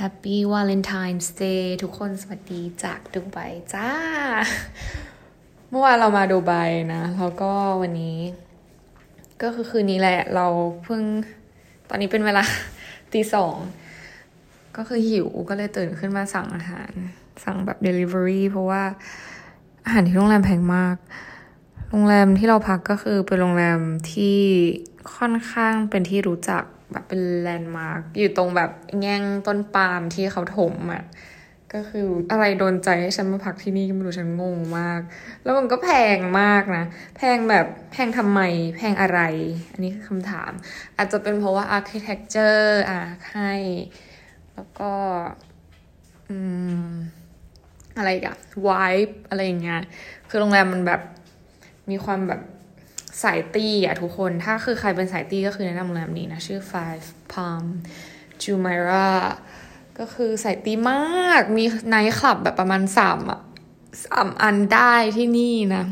Happy Valentine's Day ทุกคนสวัสดีจากดูไบจ้า เมื่อวานเรามาดูไบนะ แล้วก็วันนี้ ก็คือคืนนี้แหละ เราเพิ่ง ตอนนี้เป็นเวลาตีสอง ก็คือหิวก็เลยตื่นขึ้นมาสั่งอาหาร สั่งแบบ Delivery เพราะว่าอาหารที่โรงแรมแพงมาก โรงแรมที่เราพักก็คือเป็นโรงแรมที่ค่อนข้างเป็นที่รู้จัก แบบเป็นแลนด์มาร์กอยู่ตรงแบบแง่งต้นปาล์มที่เขาถมอะ่ะก็คืออะไรโดนใจให้ฉันมาพักที่นี่ก็ไม่รู้ฉันงงมาก แล้วมันก็แพงมากนะ แพงแบบแพงทำไม แพงอะไร อันนี้คือคำถาม อาจจะเป็นเพราะว่า architecture อะให้ แล้วก็อืมอะไรกัน vibe อะไรอย่างเงี้ย คือโรงแรมมันแบบมีความแบบ สายตีอะทุกคน ถ้าคือใครเป็นสายตีก็คือแนะนำโรงแรมนี้นะ ชื่อ Five Palm Jumeirah ก็คือสายตีมาก มีไนท์คลับแบบประมาณสามอะสามอันได้ที่นี่นะ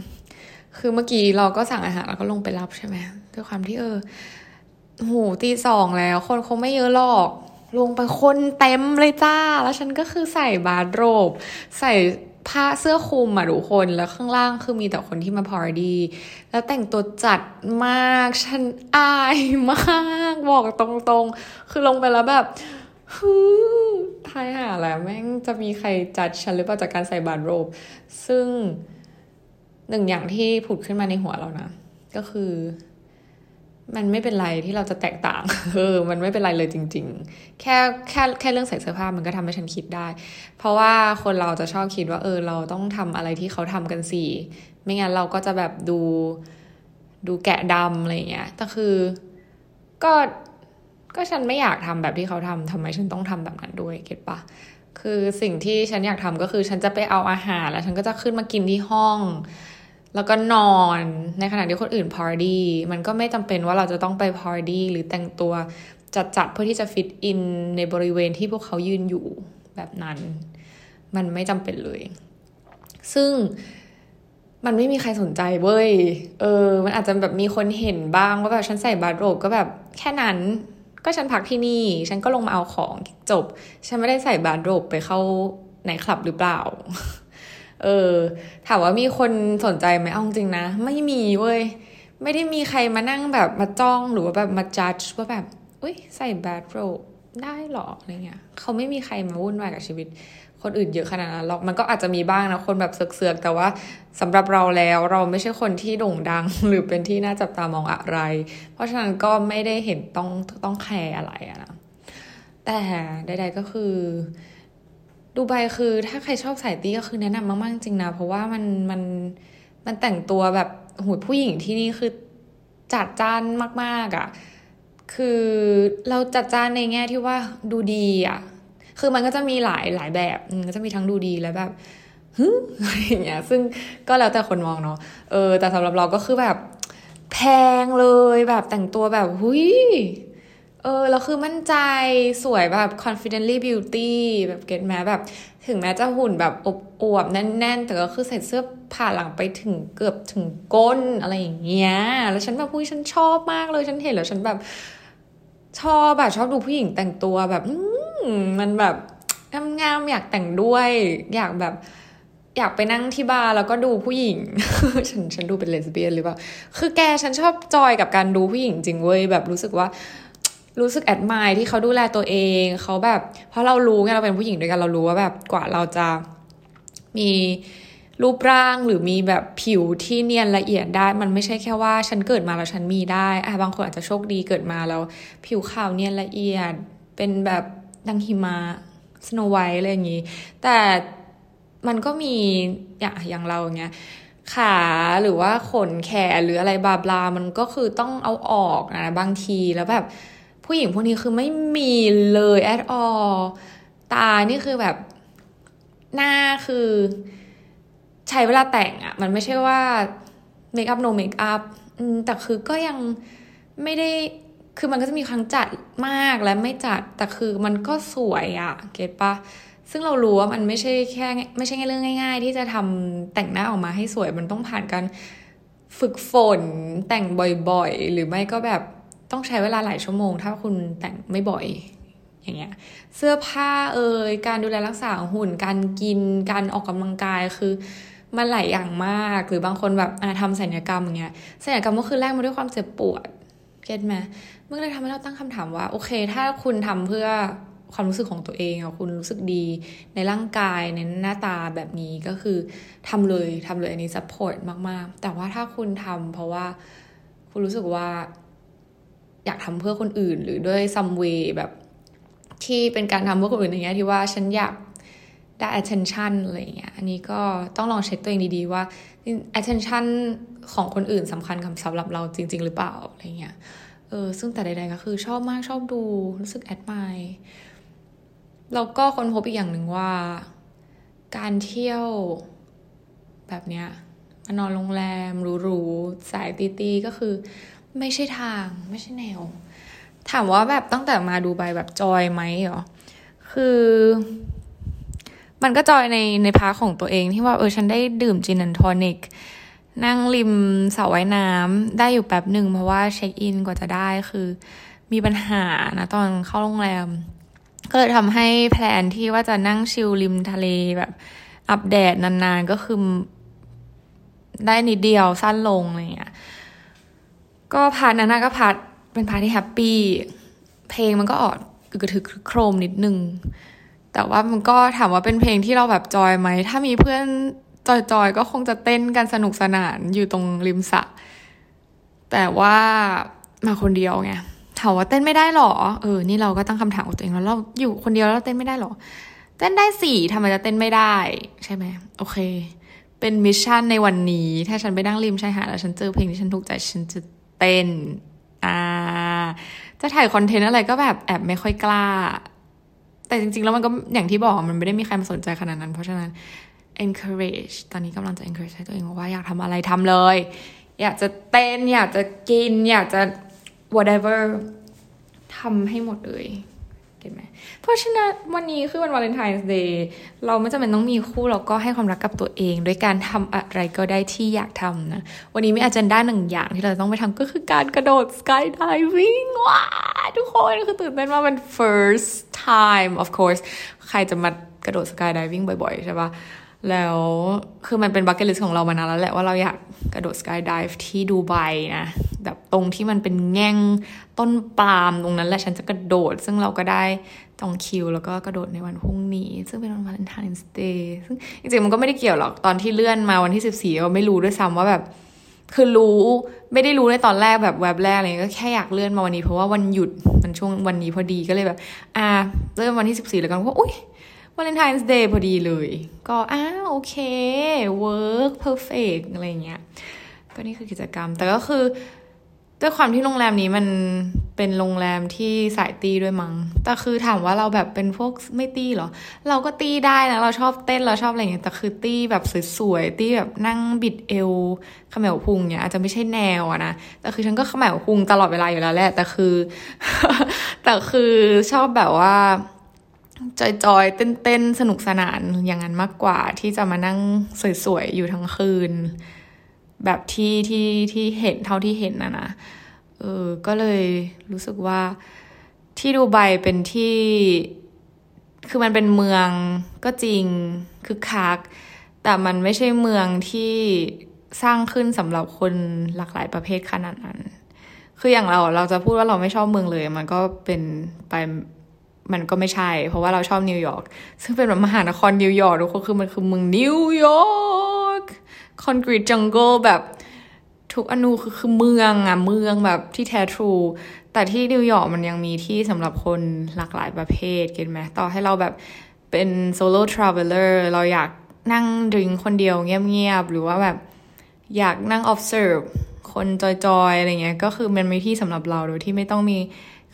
คือเมื่อกี้เราก็สั่งอาหารแล้วก็ลงไปรับใช่ไหมด้วยความที่เออโหตีสองแล้ว คนคงไม่เยอะหรอกลงไปคนเต็มเลยจ้า แล้วฉันก็คือใส่บาร์โรบ ใส่ ผ้าเสื้อคลุมอะทุกคน แล้วข้างล่างคือมีแต่คนที่มาพาร์ตี้แล้วแต่งตัวจัดมาก ฉันอายมาก บอกตรงๆ คือลงไปแล้วแบบฮึทายหาแล้วแม่งจะมีใครจัดฉันหรือเปล่าจากการใส่บาร์โรบ ซึ่งหนึ่งอย่างที่ผุดขึ้นมาในหัวเรานะ ก็คือ มันไม่เป็นไรที่เราจะแตกต่างเออมันไม่เป็นไรเลยจริง ๆ แค่แค่แค่เรื่องใส่เสื้อผ้ามันก็ทำให้ฉันคิดได้ เพราะว่าคนเราจะชอบคิดว่าเออเราต้องทำอะไรที่เขาทำกันสิไม่งั้นเราก็จะแบบดูดูแกะดำอะไรเงี้ยแต่คือก็ก็ฉันไม่อยากทำแบบที่เขาทำทำไมฉันต้องทำแบบนั้นด้วยเก็ตปะคือสิ่งที่ฉันอยากทำก็คือฉันจะไปเอาอาหารแล้วฉันก็จะขึ้นมากินที่ห้อง แล้วก็นอนในขณะที่คนอื่นพาร์ตี้มันก็ไม่จำเป็นว่าเราจะต้องไปพาร์ตี้หรือแต่งตัวจัดๆเพื่อที่จะฟิตอินในบริเวณที่พวกเขายืนอยู่แบบนั้น มันไม่จำเป็นเลย ซึ่งมันไม่มีใครสนใจเว้ย เออ มันอาจจะแบบมีคนเห็นบ้างว่าแบบฉันใส่บาร์โรบก็แบบแค่นั้น ก็ฉันพักที่นี่ ฉันก็ลงมาเอาของจบ ฉันไม่ได้ใส่บาร์โรบไปเข้าในคลับหรือเปล่า เออ ถามว่ามีคนสนใจไหมเอาจริงนะ ไม่มีเว้ย ไม่ได้มีใครมานั่งแบบมาจ้องหรือว่าแบบมาจัดว่าแบบ อุ้ยใส่บาร์โรได้หรออะไรเงี้ยเขาไม่มีใครมาวุ่นวายกับชีวิต คนอื่นเยอะขนาดนั้นหรอกมันก็อาจจะมีบ้างนะคนแบบเสือกๆแต่ว่าสำหรับเราแล้วเราไม่ใช่คนที่โด่งดัง หรือเป็นที่น่าจับตามองอะไร เพราะฉะนั้นก็ไม่ได้เห็นต้องต้องแคร์อะไรอะนะแต่ใดๆก็คือ ดูไบคือถ้าใครชอบสายตี้ก็คือแนะนำมากๆจริงนะ เพราะว่ามันมันมันแต่งตัวแบบหูผู้หญิงที่นี่คือจัดจ้านมาก ๆอะ่ะ คือเราจัดจ้านในแง่ที่ว่าดูดีอะ่ะ คือมันก็จะมีหลายหลายแบบก็จะมีทั้งดูดีและแบบฮึอะไรอย่างเงี้ย ซึ่งก็แล้วแต่คนมองเนาะ เออ แต่สำหรับเราก็คือแบบแพงเลยแบบแต่งตัวแบบหุย เออแล้วคือมั่นใจสวยแบบ confidently beauty แบบเก็ตแม้แบบ ถึงแม้จะหุ่นแบบอบอวบแน่น ๆ แต่ก็คือใส่เสื้อผ่าหลังไปถึงเกือบถึงก้นอะไรอย่างเงี้ย แล้วฉันแบบผู้ฉันชอบมากเลยฉันเห็นแล้วฉันแบบชอบแบบชอบดูผู้หญิงแต่งตัวแบบมันแบบงามๆอยากแต่งด้วย อยากแบบอยากไปนั่งที่บาร์แล้วก็ดูผู้หญิง ฉันฉันดูเป็นเลสเบี้ยนหรือเปล่า คือแกฉันชอบจอยกับการดูผู้หญิงจริงเว้ยแบบรู้สึกว่า รู้สึกแอดมายที่เขาดูแลตัวเองเขาแบบ เพราะเรารู้ไงเราเป็นผู้หญิงด้วยกันเรารู้ว่าแบบกว่าเราจะมีรูปร่างหรือมีแบบผิวที่เนียนละเอียดได้ มันไม่ใช่แค่ว่าฉันเกิดมาแล้วฉันมีได้อะบางคนอาจจะโชคดีเกิดมาแล้วผิวขาวเนียนละเอียด เป็นแบบดังหิมะสโนไวท์อะไรอย่างนี้ แต่มันก็มีอย่างอย่างเราเงี้ยขาหรือว่าขนแขนหรืออะไร blah blah มันก็คือต้องเอาออกนะบางทีแล้วแบบ ผู้หญิงพวกนี้คือไม่มีเลย at all นี่คือแบบหน้าคือใช้เวลาแต่งอะ่ะมันไม่ใช่ว่า makeup no makeup แต่คือก็ยังไม่ได้คือมันก็จะมีครั้งจัดมากและไม่จัด แต่คือมันก็สวยอะ่ะ get ปะซึ่งเรารู้ว่ามันไม่ใช่แค่ไม่ใช่แค่เรื่องง่าย ๆ ที่จะทำแต่งหน้าออกมาให้สวยมันต้องผ่านการฝึกฝนแต่งบ่อยๆ หรือไม่ก็แบบ ต้องใช้เวลาหลายชั่วโมง ถ้าคุณแต่งไม่บ่อยอย่างเงี้ยเสื้อผ้าเอ่ยการดูแลรักษาหุ่น การกินการออกกำลังกายคือมันหลายอย่างมากหรือบางคนแบบทำศัลยกรรมอย่างเงี้ยศัลยกรรมก็คือแลกมาด้วยความเจ็บปวดเก็ตไหมมันเลยทำให้เราตั้งคำถามว่า โอเค ถ้าคุณทำเพื่อความรู้สึกของตัวเองอะคุณรู้สึกดีในร่างกายในหน้าตาแบบนี้ก็คือทำเลยทำเลยอันนี้ support มาก ๆ แต่ว่าถ้าคุณทำเพราะว่าคุณรู้สึกว่า อยากทำเพื่อคนอื่น หรือด้วย some way แบบที่เป็นการทำเพื่อคนอื่นอย่างเงี้ยที่ว่าฉันอยากได้ attention อะไรเงี้ย อันนี้ก็ต้องลองเช็คตัวเองดีๆว่า attention ของคนอื่นสำคัญกับสำหรับเราจริง ๆ หรือเปล่าอะไรเงี้ย เออ ซึ่งแต่ใดๆก็คือชอบมากชอบดู รู้สึกแอดมายแล้วก็คนพบอีกอย่างหนึ่งว่า การเที่ยวแบบเนี้ยมานอนโรงแรมหรูๆสายตีๆก็คือ ไม่ใช่ทาง ไม่ใช่แนว ถามว่าแบบตั้งแต่มาดูใบแบบจอยไหมเหรอ คือ มันก็จอยในในพาของตัวเองที่ว่าเออฉันได้ดื่มจินนันทอนิกนั่งริมสระว่ายน้ำได้อยู่แป๊บหนึ่งเพราะว่าเช็คอินกว่าจะได้คือ มีปัญหานะตอนเข้าโรงแรม ก็เลยทำให้ plan ที่ว่าจะนั่ง chill ริมทะเลแบบอัปเดตนานๆก็คือได้นิดเดียวสั้นลงอะไรเงี้ย ก็ part นั้นก็ part เป็น part ที่ happy เพลงมันก็ออกอึกทึกครึกโครมนิดนึง แต่ว่ามันก็ถามว่าเป็นเพลงที่เราแบบ enjoy ไหม ถ้ามีเพื่อนจอยๆ ก็คงจะเต้นกันสนุกสนานอยู่ตรงริมสระแต่ว่ามาคนเดียวไงถามว่าเต้นไม่ได้หรอ เออ นี่เราก็ตั้งคำถามกับตัวเองแล้วเราอยู่คนเดียวแล้วเต้นไม่ได้หรอ เต้นได้สี่ทำไมจะเต้นไม่ได้ ใช่ไหมโอเค เป็นมิชชั่นในวันนี้ ถ้าฉันไปนั่งริมชายหาดแล้วฉันเจอเพลงที่ฉันถูกใจฉันจะ เต้นอ่าจะถ่ายคอนเทนต์อะไรก็แบบแอบไม่ค่อยกล้า แต่จริง ๆ แล้วมันก็อย่างที่บอกมันไม่ได้มีใครมาสนใจขนาดนั้น เพราะฉะนั้น encourage ตอนนี้กำลังจะ encourage ให้ตัวเองว่าอยากทำอะไรทำเลย อยากจะเต้น อยากจะกิน อยากจะ whatever ทำให้หมดเลย เก็ตไหมเพราะฉะนั้นวันนี้คือวันวาเลนไทน์เดย์เราไม่จำเป็นต้องมีคู่เราก็ให้ความรักกับตัวเองด้วยการทำอะไรก็ได้ที่อยากทำนะ วันนี้มีอาจารย์ด้านหนึ่งอย่างที่เราต้องไปทำก็คือการกระโดดสกายไดวิ่งว้าทุกคนคือตื่นเต้นมากเป็น first time of course ใครจะมากระโดด skydiving บ่อยๆใช่ปะแล้วคือมันเป็น bucket list ของเรามานานแล้วแหละว่าเราอยากกระโดด skydive ที่ดูไบนะ แบบตรงที่มันเป็นแง่งต้นปาล์มตรงนั้นแหละฉันจะกระโดด ซึ่งเราก็ได้จองคิว แล้วก็กระโดดในวันพรุ่งนี้ ซึ่งเป็นวัน Valentine's Day ซึ่งจริงๆมันก็ไม่ได้เกี่ยวหรอกตอนที่เลื่อนมาวันที่สิบสี่เราไม่รู้ด้วยซ้ำว่าแบบคือรู้ไม่ได้รู้ในตอนแรกแบบแวบแรกเลยก็แค่อยากเลื่อนมาวันนี้เพราะว่าวันหยุดมันช่วงวันนี้พอดีก็เลยแบบ อ่าเริ่มวันที่สิบสี่แล้วกันว่าอุ้ยวาเลนไทน์สเดย์พอดีเลย ก็อ้าโอเค work perfect อะไรเงี้ยก็นี่คือกิจกรรม แต่ก็คือ ด้วยความที่โรงแรมนี้มันเป็นโรงแรมที่สายตีด้วยมัง้ง แต่คือถามว่าเราแบบเป็นพวกไม่ตีเหรอ เราก็ตีได้นะ เราชอบเต้นเราชอบอะไรเงี้ย แต่คือตีแบบสวยๆ ตีแบบนั่งบิดเอวขมวพุงเนี่ยอาจจะไม่ใช่แนวอะนะ แต่คือฉันก็ขมวพุงตลอดเวลาอยู่แล้วแหละ แต่คือ แต่คือชอบแบบว่าจอยๆ เต้นๆ สนุกสนานอย่างนั้นมากกว่าที่จะมานั่งสวยๆ อยู่ทั้งคืน แบบที่ที่ที่เห็นเท่าที่เห็นนะนะเออก็เลยรู้สึกว่าที่ดูไบเป็นที่ คือมันเป็นเมืองก็จริงคือคัก แต่มันไม่ใช่เมืองที่สร้างขึ้นสำหรับคนหลากหลายประเภทขนาดนั้น คืออย่างเราเราจะพูดว่าเราไม่ชอบเมืองเลย มันก็เป็นไปมันก็ไม่ใช่ เพราะว่าเราชอบนิวยอร์กซึ่งเป็นแบบมหานครนิวยอร์กทุกคนคือมันคือเมืองนิวยอร์ก concrete jungle แบบทุกอณูคือคือเมืองอะเมืองแบบที่แท้ true แต่ที่นิวยอร์กมันยังมีที่สำหรับคนหลากหลายประเภท get ไหมต่อให้เราแบบเป็น solo traveler เราอยากนั่งดื่มคนเดียวเงียบๆ หรือว่าแบบอยากนั่ง observe คน enjoy ๆ อะไรเงี้ย ก็คือมันมีที่สำหรับเราโดยที่ไม่ต้องมี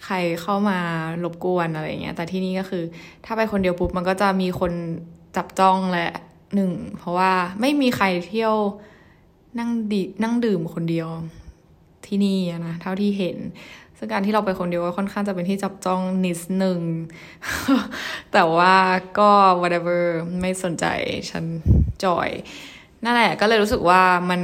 ใครเข้ามารบกวนอะไรเงี้ย แต่ที่นี่ก็คือ ถ้าไปคนเดียวปุ๊บมันก็จะมีคนจับจ้องแหละ หนึ่งเพราะว่าไม่มีใครเที่ยวนั่งดินั่งดื่มคนเดียวที่นี่นะเท่าที่เห็น ซึ่งการที่เราไปคนเดียวก็ค่อนข้างจะเป็นที่จับจ้องนิดหนึ่ง แต่ว่าก็ whatever ไม่สนใจฉันจอย นั่นแหละก็เลยรู้สึกว่ามัน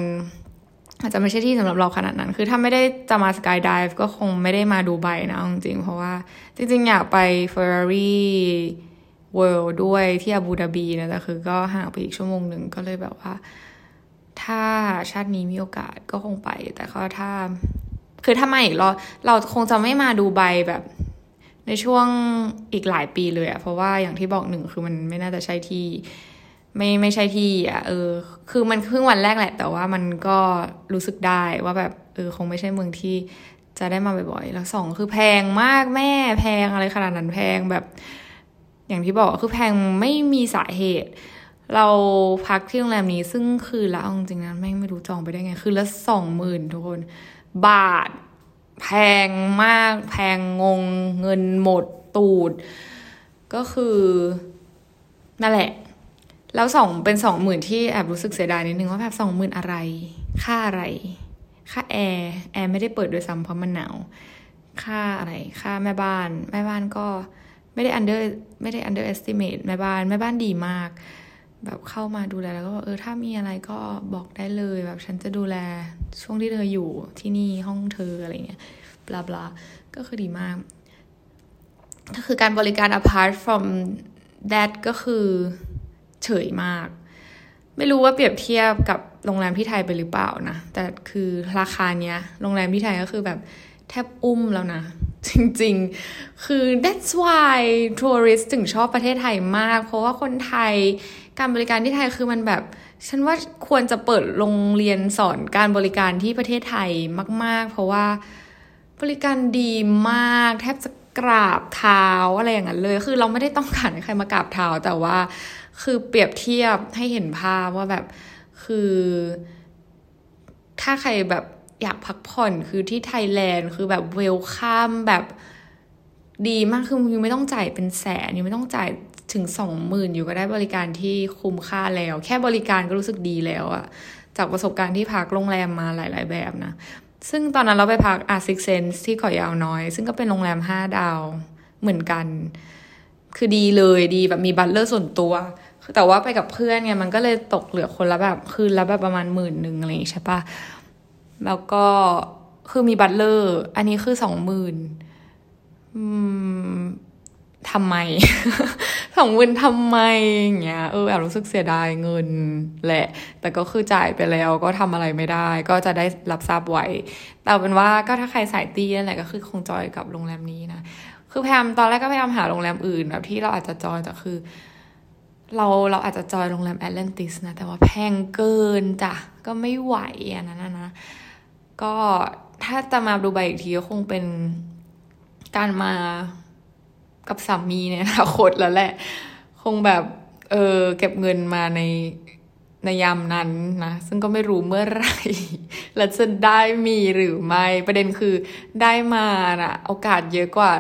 อาจจะไม่ใช่ที่สำหรับเราขนาดนั้น คือถ้าไม่ได้จะมาสกายดิฟก็คงไม่ได้มาดูใบนะจริงๆ เพราะว่าจริงๆ อยากไป Ferrari World ด้วยที่อาบูดาบีนะแต่คือก็ห่างไปอีกชั่วโมงหนึ่งก็เลยแบบว่า ถ้าชาตินี้มีโอกาสก็คงไป แต่ก็ถ้า คือถ้ามาอีกเราเราคงจะไม่มาดูใบแบบ ในช่วงอีกหลายปีเลยอะเพราะว่าอย่างที่บอกหนึ่งคือมันไม่น่าจะใช่ที่ไม่ไม่ใช่ที่อะเออ คือมันเพิ่งวันแรกแหละ แต่ว่ามันก็รู้สึกได้ว่าแบบเออคงไม่ใช่เมืองที่จะได้มาบ่อยๆ แล้วสองคือแพงมากแม่แพงอะไรขนาดนั้นแพงแบบ อย่างที่บอกคือแพงไม่มีสาเหตุ เราพักที่โรงแรมนี้ซึ่งคืนละจริงๆนะแม่งไม่รู้จองไปได้ไง คืนละสองหมื่นทุกคน บาท แพงมาก แพงงง เงินหมดตูด ก็คือนั่นแหละ แล้วสองเป็นสองหมื่นที่แอบรู้สึกเสียดายนิดนึงว่าแบบสองหมื่นอะไร ค่าอะไร ค่าแอร์แอร์ไม่ได้เปิดด้วยซ้ำเพราะมันหนาว ค่าอะไร ค่าแม่บ้าน แม่บ้านก็ ไม่ได้ under ไม่ได้ under estimate แม่บ้านแม่บ้านดีมาก แบบเข้ามาดูแลแล้วก็เออถ้ามีอะไรก็บอกได้เลยแบบฉันจะดูแลช่วงที่เธออยู่ที่นี่ห้องเธออะไรเงี้ยบลาบลาก็คือดีมาก ก็คือการบริการ apart from that ก็คือเฉยมาก ไม่รู้ว่าเปรียบเทียบกับโรงแรมที่ไทยไปหรือเปล่านะ แต่คือราคาเนี้ย โรงแรมที่ไทยก็คือแบบแทบอุ้มแล้วนะ จริงๆ คือ that's why tourist ถึงชอบประเทศไทยมาก เพราะว่าคนไทยการบริการที่ไทยคือมันแบบ ฉันว่าควรจะเปิดโรงเรียนสอนการบริการที่ประเทศไทยมาก ๆ เพราะว่าบริการดีมาก แทบจะกราบเท้าอะไรอย่างนั้นเลย คือเราไม่ได้ต้องการให้ใครมากราบเท้าแต่ว่าคือเปรียบเทียบให้เห็นภาพว่าแบบคือ ถ้าใครแบบ อยากพักผ่อนคือที่ไทยแลนด์คือแบบ welcome แบบดีมากคือ you ไม่ต้องจ่ายเป็นแสน you ไม่ต้องจ่ายถึงสองหมื่น you ก็ได้บริการที่คุ้มค่าแล้ว แค่บริการก็รู้สึกดีแล้วอะจากประสบการณ์ที่พักโรงแรมมาหลาย ๆ แบบนะ ซึ่งตอนนั้นเราไปพัก Six Senses ที่เกาะยาวน้อย ซึ่งก็เป็นโรงแรมห้าดาวเหมือนกัน คือดีเลยดีแบบมี butler ส่วนตัว แต่ว่าไปกับเพื่อนไงมันก็เลยตกเหลือคนละแบบคืนละแบบประมาณหมื่นหนึ่งอะไรอย่างนี้ใช่ปะ แล้วก็คือมีบัตเลอร์ อันนี้คือสองหมื่นทำไมสองหมื่นทำไมอย่างเงี้ยเออแอบรู้สึกเสียดายเงินแหละ แต่ก็คือจ่ายไปแล้วก็ทำอะไรไม่ได้ ก็จะได้รับทราบไว้แต่เป็นว่าก็ถ้าใครสายตีนั่นแหละก็คือคงจอยกับโรงแรมนี้นะคือพยายามตอนแรกก็พยายามหาโรงแรมอื่นแบบที่เราอาจจะจอยแต่คือ เราเราอาจจะจอยโรงแรมแอตแลนติสนะแต่ว่าแพงเกินจ้ะก็ไม่ไหวอันนั้นนะ ก็ถ้าจะมาดูใบอีกทีก็คงเป็นการมากับสามีเนี่ยอนาคตแล้วแหละ คงแบบ เออเก็บเงินมาในในยามนั้นนะ ซึ่งก็ไม่รู้เมื่อไหร่ แล้วจะได้มีหรือไม่ ประเด็นคือได้มานะ่ะโอกาสเยอะกว่า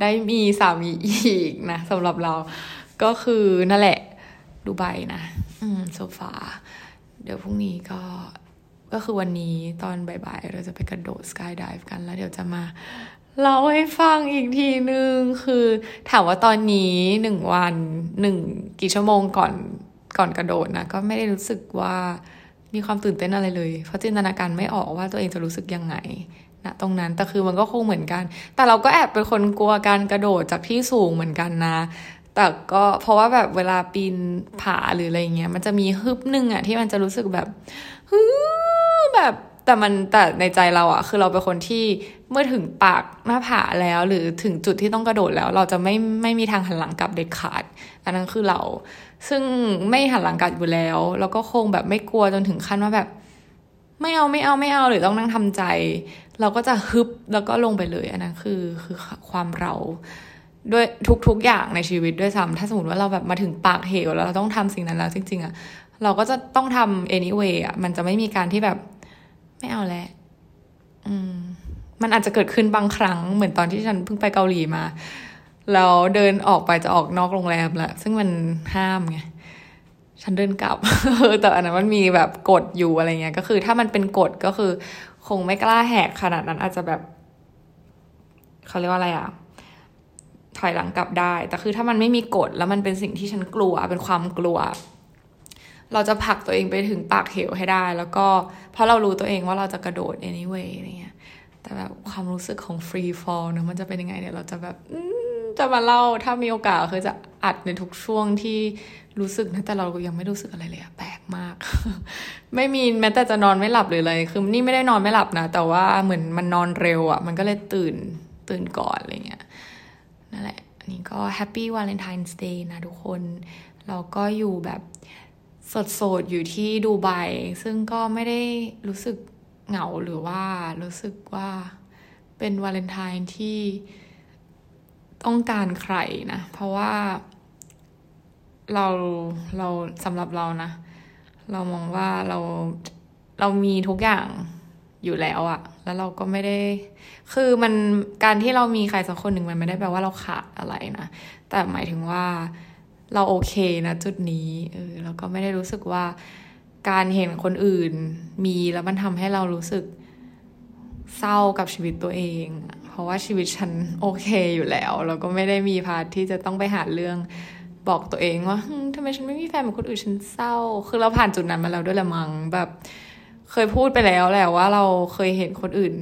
ได้มีสามีอีกนะสำหรับเรา ก็คือนั่นแหละดูไบนะ อืมโซฟา เดี๋ยวพรุ่งนี้ก็ ก็คือวันนี้ตอนบ่ายๆ เราจะไปกระโดดสกายดิฟกันแล้วเดี๋ยวจะมาเล่าให้ฟังอีกทีนึง คือถามว่าตอนนี้หนึ่งวันหนึ่งกี่ชั่วโมงก่อนก่อนกระโดดนะ ก็ไม่ได้รู้สึกว่ามีความตื่นเต้นอะไรเลย เพราะจินตนาการไม่ออกว่าตัวเองจะรู้สึกยังไงนะตรงนั้นแต่คือมันก็คงเหมือนกัน แต่เราก็แอบเป็นคนกลัวการกระโดดจากที่สูงเหมือนกันนะ แต่ก็เพราะว่าแบบเวลาปีนผาหรืออะไรเงี้ย มันจะมีฮึบหนึ่งอะที่มันจะรู้สึกแบบฮึ แบบแต่มันแต่ในใจเราอะคือเราเป็นคนที่เมื่อถึงปากหน้าผาแล้ว หรือถึงจุดที่ต้องกระโดดแล้ว เราจะไม่ไม่มีทางหันหลังกลับเด็ดขาด อันนั้นคือเรา ซึ่งไม่หันหลังกลับอยู่แล้ว แล้วก็คงแบบไม่กลัวจนถึงขั้นว่าแบบ ไม่เอาไม่เอาไม่เอาหรือต้องนั่งทำใจ เราก็จะฮึบแล้วก็ลงไปเลย อันนั้นคือคือความเราด้วยทุกๆอย่างในชีวิตด้วยซ้ำถ้าสมมติว่าเราแบบมาถึงปากเหวแล้วเราต้องทำสิ่งนั้นแล้วจริง ๆอะเราก็จะต้องทำ anyway อะมันจะไม่มีการที่แบบ ไม่เอาแล้วอืม มันอาจจะเกิดขึ้นบางครั้งเหมือนตอนที่ฉันเพิ่งไปเกาหลีมาแล้วเดินออกไปจะออกนอกโรงแรมแหละซึ่งมันห้ามไงฉันเดินกลับ แต่อันนั้นมันมีแบบกฎอยู่อะไรเงี้ย ก็คือ ถ้ามันเป็นกฎก็คือ คงไม่กล้าแหกขนาดนั้นอาจจะแบบเขาเรียกว่าอะไรอะถอยหลังกลับได้ แต่คือถ้ามันไม่มีกฎแล้วมันเป็นสิ่งที่ฉันกลัว เป็นความกลัว เราจะผลักตัวเองไปถึงปากเหวให้ได้ แล้วก็เพราะเรารู้ตัวเองว่าเราจะกระโดด anyway อะไรเงี้ยแต่แบบความรู้สึกของ free fall นะมันจะเป็นยังไงเนี่ยเราจะแบบจะมาเล่าถ้ามีโอกาสคือจะอัดในทุกช่วงที่รู้สึกนะแต่เรายังไม่รู้สึกอะไรเลยอะแปลกมาก ไม่มีแม้แต่จะนอนไม่หลับเลยเลยคือนี่ไม่ได้นอนไม่หลับนะ แต่ว่าเหมือนมันนอนเร็วอะมันก็เลยตื่นตื่นก่อนอะไรเงี้ยนั่นแหละ อันนี้ก็ happy Valentine's Day นะทุกคน เราก็อยู่แบบ สดๆอยู่ที่ดูไบซึ่งก็ไม่ได้รู้สึกเหงาหรือว่ารู้สึกว่าเป็นวาเลนไทน์ที่ต้องการใครนะ เพราะว่าเราเราสำหรับเรานะ เรามองว่าเราเรามีทุกอย่างอยู่แล้วอะแล้วเราก็ไม่ได้ คือมันการที่เรามีใครสักคนหนึ่งมันไม่ได้แปลว่าเราขาดอะไรนะ แต่หมายถึงว่า เราโอเคนะจุดนี้เออเราก็ไม่ได้รู้สึกว่าการเห็นคนอื่นมีแล้วมันทำให้เรารู้สึกเศร้ากับชีวิตตัวเอง เพราะว่าชีวิตฉันโอเคอยู่แล้วเราก็ไม่ได้มีพาร์ทที่จะต้องไปหาเรื่องบอกตัวเองว่าทำไมฉันไม่มีแฟนเหมือนคนอื่นฉันเศร้า คือเราผ่านจุดนั้นมาแล้วด้วยละมังแบบ เคยพูดไปแล้วแหละว่าเราเคยเห็นคนอื่น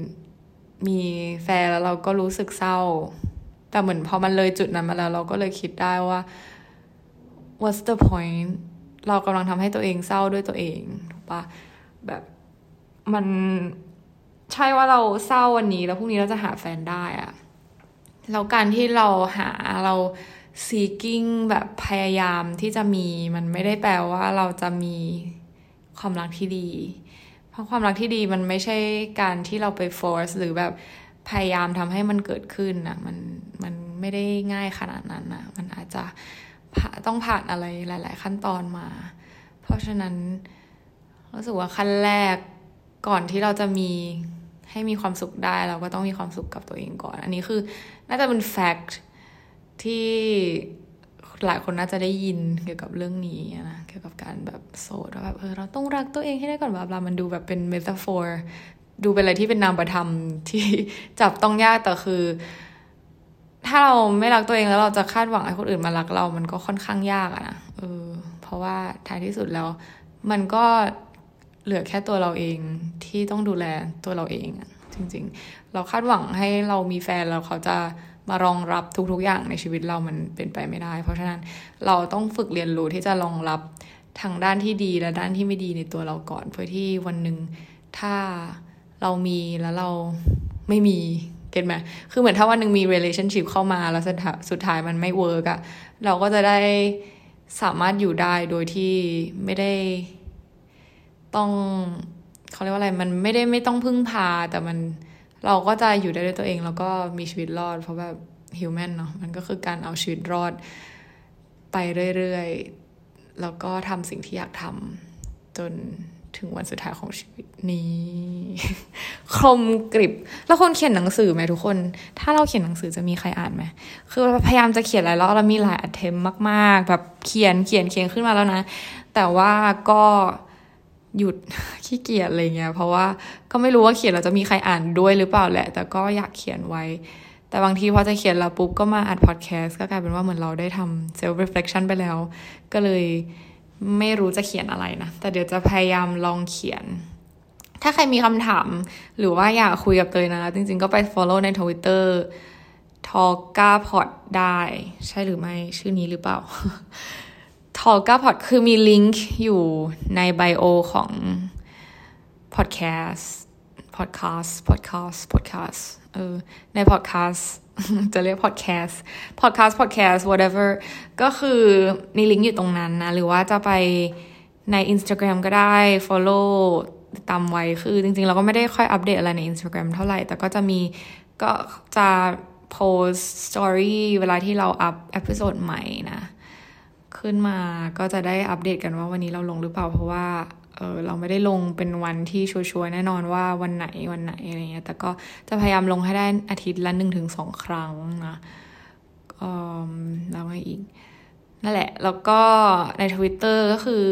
มีแฟนแล้วเราก็รู้สึกเศร้า แต่เหมือนพอมันเลยจุดนั้นมาแล้ว เราก็เลยคิดได้ว่า what's the point เรากำลังทำให้ตัวเองเศร้าด้วยตัวเองถูกปะแบบมันใช่ว่าเราเศร้าวันนี้แล้วพรุ่งนี้เราจะหาแฟนได้อะแล้วการที่เราหาเรา seeking แบบพยายามที่จะมีมันไม่ได้แปลว่าเราจะมีความรักที่ดี เพราะความรักที่ดีมันไม่ใช่การที่เราไป force หรือแบบพยายามทำให้มันเกิดขึ้นนะมันมันไม่ได้ง่ายขนาดนั้นนะมันอาจจะ ต้องผ่านอะไรหลาย ๆ ขั้นตอนมา เพราะฉะนั้นรู้สึกว่าขั้นแรกก่อนที่เราจะมีให้มีความสุขได้เราก็ต้องมีความสุขกับตัวเองก่อน อันนี้คือน่าจะเป็น fact ที่หลายคนน่าจะได้ยินเกี่ยวกับเรื่องนี้นะเกี่ยวกับการแบบโสดว่าแบบเออเราต้องรักตัวเองให้ได้ก่อนแบบเรามันดูแบบเป็น metaphorดูเป็นอะไรที่เป็นนามประธรรมที่จับต้องยากแต่คือ ถ้าเราไม่รักตัวเองแล้วเราจะคาดหวังให้คนอื่นมารักเรา มันก็ค่อนข้างยากอะนะเออ เพราะว่าท้ายที่สุดแล้ว มันก็เหลือแค่ตัวเราเองที่ต้องดูแลตัวเราเองอะจริง ๆ เราคาดหวังให้เรามีแฟนแล้วเขาจะมารองรับทุกๆอย่างในชีวิตเรามันเป็นไปไม่ได้ เพราะฉะนั้นเราต้องฝึกเรียนรู้ที่จะรองรับทางด้านที่ดีและด้านที่ไม่ดีในตัวเราก่อน เพื่อที่วันหนึ่งถ้าเรามีแล้วเราไม่มี get ไหมคือเหมือนถ้าวันหนึ่งมี relationship เข้ามาแล้วสุดท้ายมันไม่ work อะเราก็จะได้สามารถอยู่ได้โดยที่ไม่ได้ต้องเขาเรียกว่าอะไร มันไม่ได้ไม่ต้องพึ่งพา แต่มันเราก็จะอยู่ได้ด้วยตัวเอง แล้วก็มีชีวิตรอด เพราะแบบ human เนาะมันก็คือการเอาชีวิตรอดไปเรื่อยๆ แล้วก็ทำสิ่งที่อยากทำจน ถึงวันสุดท้ายของชีวิตนี้คมกริบ แล้วคนเขียนหนังสือไหมทุกคน ถ้าเราเขียนหนังสือจะมีใครอ่านไหมคือพยายามจะเขียนอะไรแล้วเรามีหลายอัตเทมมาก ๆ แบบเขียนเขียนเขียนขึ้นมาแล้วนะ แต่ว่าก็หยุดขี้เกียจอะไรเงี้ย เพราะว่าก็ไม่รู้ว่าเขียนเราจะมีใครอ่านด้วยหรือเปล่าแหละ แต่ก็อยากเขียนไว้ แต่บางทีพอจะเขียนแล้วปุ๊บก็มาอัดพอดแคสต์ก็กลายเป็นว่าเหมือนเราได้ทำ self-reflection ไปแล้ว ก็เลย ไม่รู้จะเขียนอะไรนะ แต่เดี๋ยวจะพยายามลองเขียน ถ้าใครมีคำถาม หรือว่าอยากคุยกับเตยนะ จริงๆก็ไป follow ใน Twitter ทอกาพอดได้ ใช่หรือไม่ชื่อนี้หรือเปล่าทอก้าพอดคือมีลิงก์อยู่ใน bio ของพอดแคสต์พอดแคสต์พอดแคสต์พอดแคสต์ เออในพอดแคสต์จะเรียกพอดแคสต์พอดแคสต์พอดแคสต์ whatever ก็คือมีลิงก์อยู่ตรงนั้นนะ หรือว่าจะไปใน Instagram ก็ได้ follow ตามไว้คือจริงๆ เราก็ไม่ได้ค่อยอัปเดตอะไรใน Instagram เท่าไหร่ แต่ก็จะมีก็จะโพสต์ story เวลาที่เราอัพ episode ใหม่นะ ขึ้นมาก็จะได้อัปเดตกันว่าวันนี้เราลงหรือเปล่าเพราะว่า ออเราไม่ได้ลงเป็นวันที่ชัวร์แน่นอนว่าวันไหนวันไหนอะไรเงี้ยแต่ก็จะพยายามลงให้ได้อาทิตย์ละหนึ่งถึงสองครั้งนะแล้วไงอีก นั่นแหละ แล้วก็ในทวิตเตอร์ก็คือ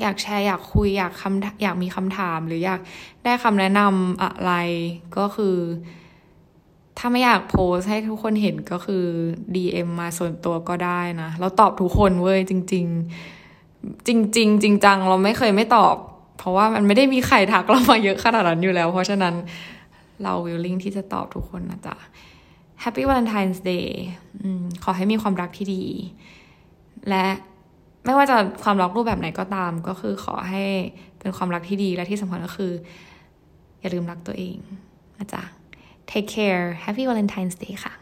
อยากแชร์อยากคุยอยากคำอยากมีคำถามหรืออยากได้คำแนะนำอะไรก็คือ ถ้าไม่อยากโพสให้ทุกคนเห็นก็คือ DM มาส่วนตัวก็ได้นะ เราตอบทุกคนเว้ยจริง ๆ จริงจริงจริงจังเราไม่เคยไม่ตอบ เพราะว่ามันไม่ได้มีใครทักเรามาเยอะขนาดนั้นอยู่แล้ว เพราะฉะนั้นเราวิลลิ่งที่จะตอบทุกคนนะจ๊ะ Happy Valentine's Day อขอให้มีความรักที่ดี และไม่ว่าจะความรักรูปแบบไหนก็ตาม ก็คือขอให้เป็นความรักที่ดีและที่สำคัญก็คือ อย่าลืมรักตัวเองนะจ๊ะ Take care Happy Valentine's Day ค่ะ